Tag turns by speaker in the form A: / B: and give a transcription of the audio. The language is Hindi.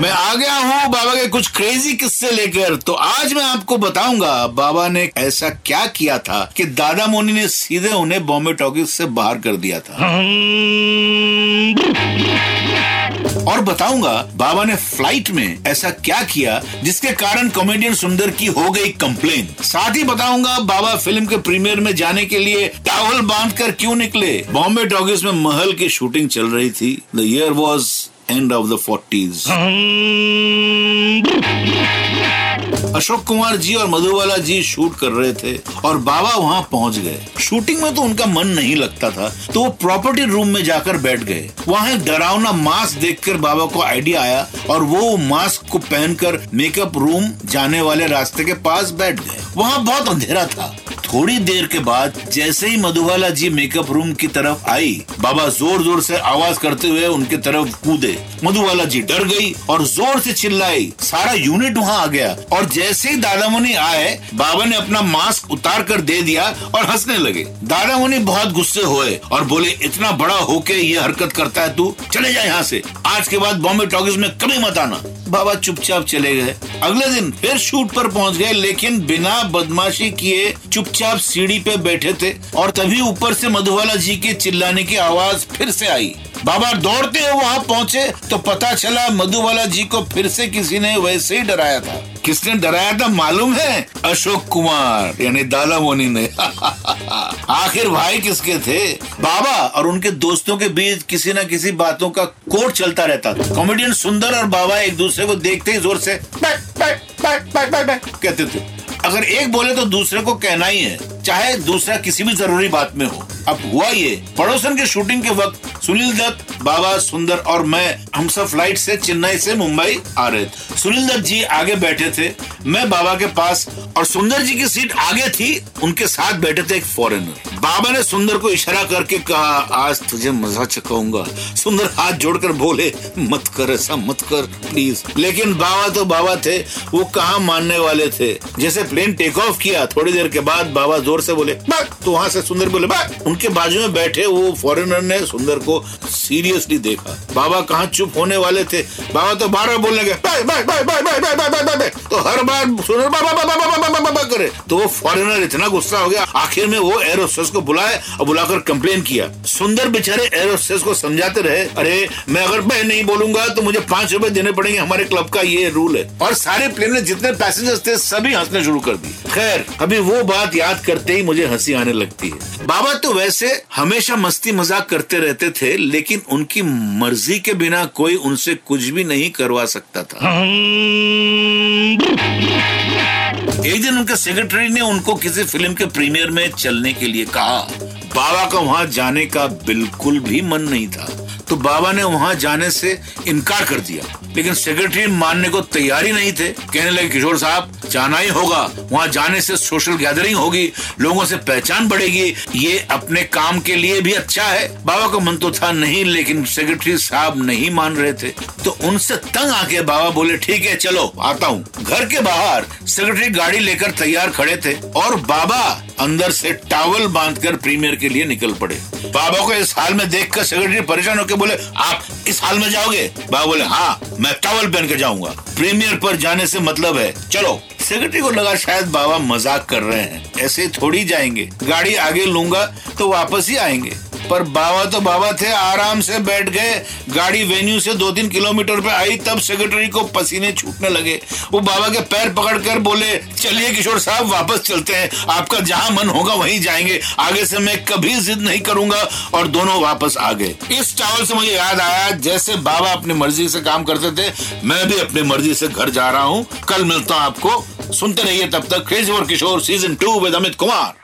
A: मैं आ गया हूँ बाबा के कुछ क्रेजी किस्से लेकर। तो आज मैं आपको बताऊँगा, बाबा ने ऐसा क्या किया था कि दादा मोनी ने सीधे उन्हें बॉम्बे टॉकीज से बाहर कर दिया था। और बताऊँगा, बाबा ने फ़्लाइट में ऐसा क्या किया जिसके कारण कॉमेडियन सुंदर की हो गई कंप्लेन साथ ही बताऊँगा, बाबा फ़िल्म के प्रीमियर में जाने के लिए टावल बाँध कर क्यों निकले? बॉम्बे टॉकीज में महल की शूटिंग चल रही थी। The year was end of the forties Ashok Kumar ji और मधुबाला जी शूट कर रहे थे और बाबा वहाँ पहुँच गए। शूटिंग में तो उनका मन नहीं लगता था तो वो प्रॉपर्टी रूम में जाकर बैठ गए। वहाँ डरावना मास्क देखकर बाबा को आइडिया आया और वो मास्क को पहनकर मेकअप रूम जाने वाले रास्ते के पास बैठ गए। वहाँ बहुत अंधेरा था। थोड़ी देर के बाद जैसे ही मधुबाला जी मेकअप रूम की तरफ़ आई, बाबा ज़ोर ज़ोर से आवाज़ करते हुए उनके तरफ़ कूदे। मधुबाला जी डर गई और ज़ोर से चिल्लाई। सारा यूनिट वहाँ आ गया और जैसे ही दादा मुनि आए, बाबा ने अपना मास्क उतार कर दे दिया और हंसने लगे। दादा मुनि बहुत गुस्से हुए और बोले, इतना बड़ा होके ये हरकत करता है तू? चले जा यहाँ से। आज के बाद बॉम्बे टॉकीज में कभी मत आना। बाबा चुपचाप चले गए। अगले दिन फिर शूट पर पहुँच गए, लेकिन बिना बदमाशी किए चुपचाप सीढ़ी पे बैठे थे और तभी ऊपर से मधुबाला जी के चिल्लाने की आवाज़ फिर से आई। बाबा दौड़ते हुए वहाँ पहुँचे तो पता चला मधुबाला जी को फिर से किसी ने वैसे ही डराया था। किसने डराया था मालूम है? अशोक कुमार, यानी दादा मोनी ने। आखिर भाई किसके थे? बाबा और उनके दोस्तों के बीच किसी न किसी बातों का कोट चलता रहता था। कॉमेडियन सुंदर और बाबा एक दूसरे को देखते ही ज़ोर से बैक बैक बैक कहते थे। अगर एक बोले तो दूसरे को कहना ही है, चाहे दूसरा किसी भी ज़रूरी बात में हो। अब हुआ ये, पड़ोसन के शूटिंग के वक्त सुनील दत्त, बाबा सुंदर और मैं, हम सब फ़्लाइट से चेन्नई से मुंबई आ रहे थे। दत्त जी आगे बैठे थे, मैं बाबा के पास और सुंदर जी की सीट आगे थी, उनके साथ बैठे थे एक फॉरेनर बाबा ने सुंदर को इशारा करके कहा, आज तुझे मज़ा चकाऊँगा सुंदर हाथ जोड़कर बोले, मत कर ऐसा, मत कर प्लीज़ लेकिन बाबा तो बाबा थे, वो कहा मानने वाले थे? जैसे प्लेन टेक ऑफ़ किया, थोड़ी देर के बाद बाबा ज़ोर से बोले! तो वहाँ से सुंदर बोले! उनके बाजू में बैठे वो फॉरेनर ने सुंदर को सीरियसली देखा। बाबा कहाँ चुप होने वाले थे? बाबा तो बार बार बोलने लगे 卖卖卖卖卖卖卖卖 तो हर बार सुनर बाबा बाबा बाबा बाबा बाबा करे। तो वो फॉरेनर इतना गुस्सा हो गया, आखिर में वो एरोसेस को बुलाए और बुलाकर कंप्लेन किया। सुंदर बेचारे एरोसेस को समझाते रहे, अरे, मैं अगर मैं नहीं बोलूँगा तो मुझे पाँच रूपए देने पड़ेंगे, हमारे क्लब का ये रूल है। और सारे प्लेन में जितने पैसेंजर्स थे, सभी हंसने शुरू कर दिए। खैर, अभी वो बात याद करते ही मुझे हँसी आने लगती है। बाबा तो वैसे हमेशा मस्ती मज़ाक करते रहते थे, लेकिन उनकी मर्ज़ी के बिना कोई उनसे कुछ भी नहीं करवा सकता था। एक दिन उनके सेक्रेटरी ने उनको किसी फ़िल्म के प्रीमियर में चलने के लिए कहा। बाबा का वहाँ जाने का बिल्कुल भी मन नहीं था। तो बाबा ने वहाँ जाने से इनकार कर दिया। लेकिन सेक्रेटरी मानने को तैयार ही नहीं थे। कहने लगे, किशोर साहब, जाना ही होगा। वहाँ जाने से सोशल गैदरिंग होगी, लोगों से पहचान बढ़ेगी। ये अपने काम के लिए भी अच्छा है। बाबा का मन तो था नहीं, लेकिन सेक्रेटरी साहब नहीं मान रहे थे। तो उनसे तंग आके बाबा बोले, ठीक है, चलो, आता हूँ। घर के बाहर सेक्रेटरी गाड़ी लेकर तैयार खड़े थे और बाबा अंदर से टावल बांधकर प्रीमियर के लिए निकल पड़े। बाबा को इस हाल में देखकर सेक्रेटरी परेशान होकर बोले, आप इस हाल में जाओगे? बाबा बोले हाँ मैं टावल पहन के जाऊँगा। प्रीमियर पर जाने से मतलब है, चलो, सेक्रेटरी को लगा शायद बाबा मज़ाक कर रहे हैं। ऐसे थोड़ी जाएँगे। गाड़ी आगे लूँगा तो वापस ही आएँगे। पर बाबा तो बाबा थे, आराम से बैठ गए। गाड़ी वेन्यू से दो तीन किलोमीटर पे आई, तब सेक्रेटरी को पसीने छूटने लगे। वो बाबा के पैर पकड़ कर बोले, चलिए किशोर साहब, वापस चलते हैं। आपका जहाँ मन होगा, वहीं जाएँगे। आगे से मैं कभी जिद नहीं करूँगा। और दोनों वापस आ गए। इस चावल से मुझे याद आया, जैसे बाबा अपनी मर्ज़ी से काम करते थे, मैं भी अपनी मर्ज़ी से घर जा रहा हूँ। कल मिलता हूँ आपको। सुनते रहिए तब तक क्रेजी और Kishore season two with Amit Kumar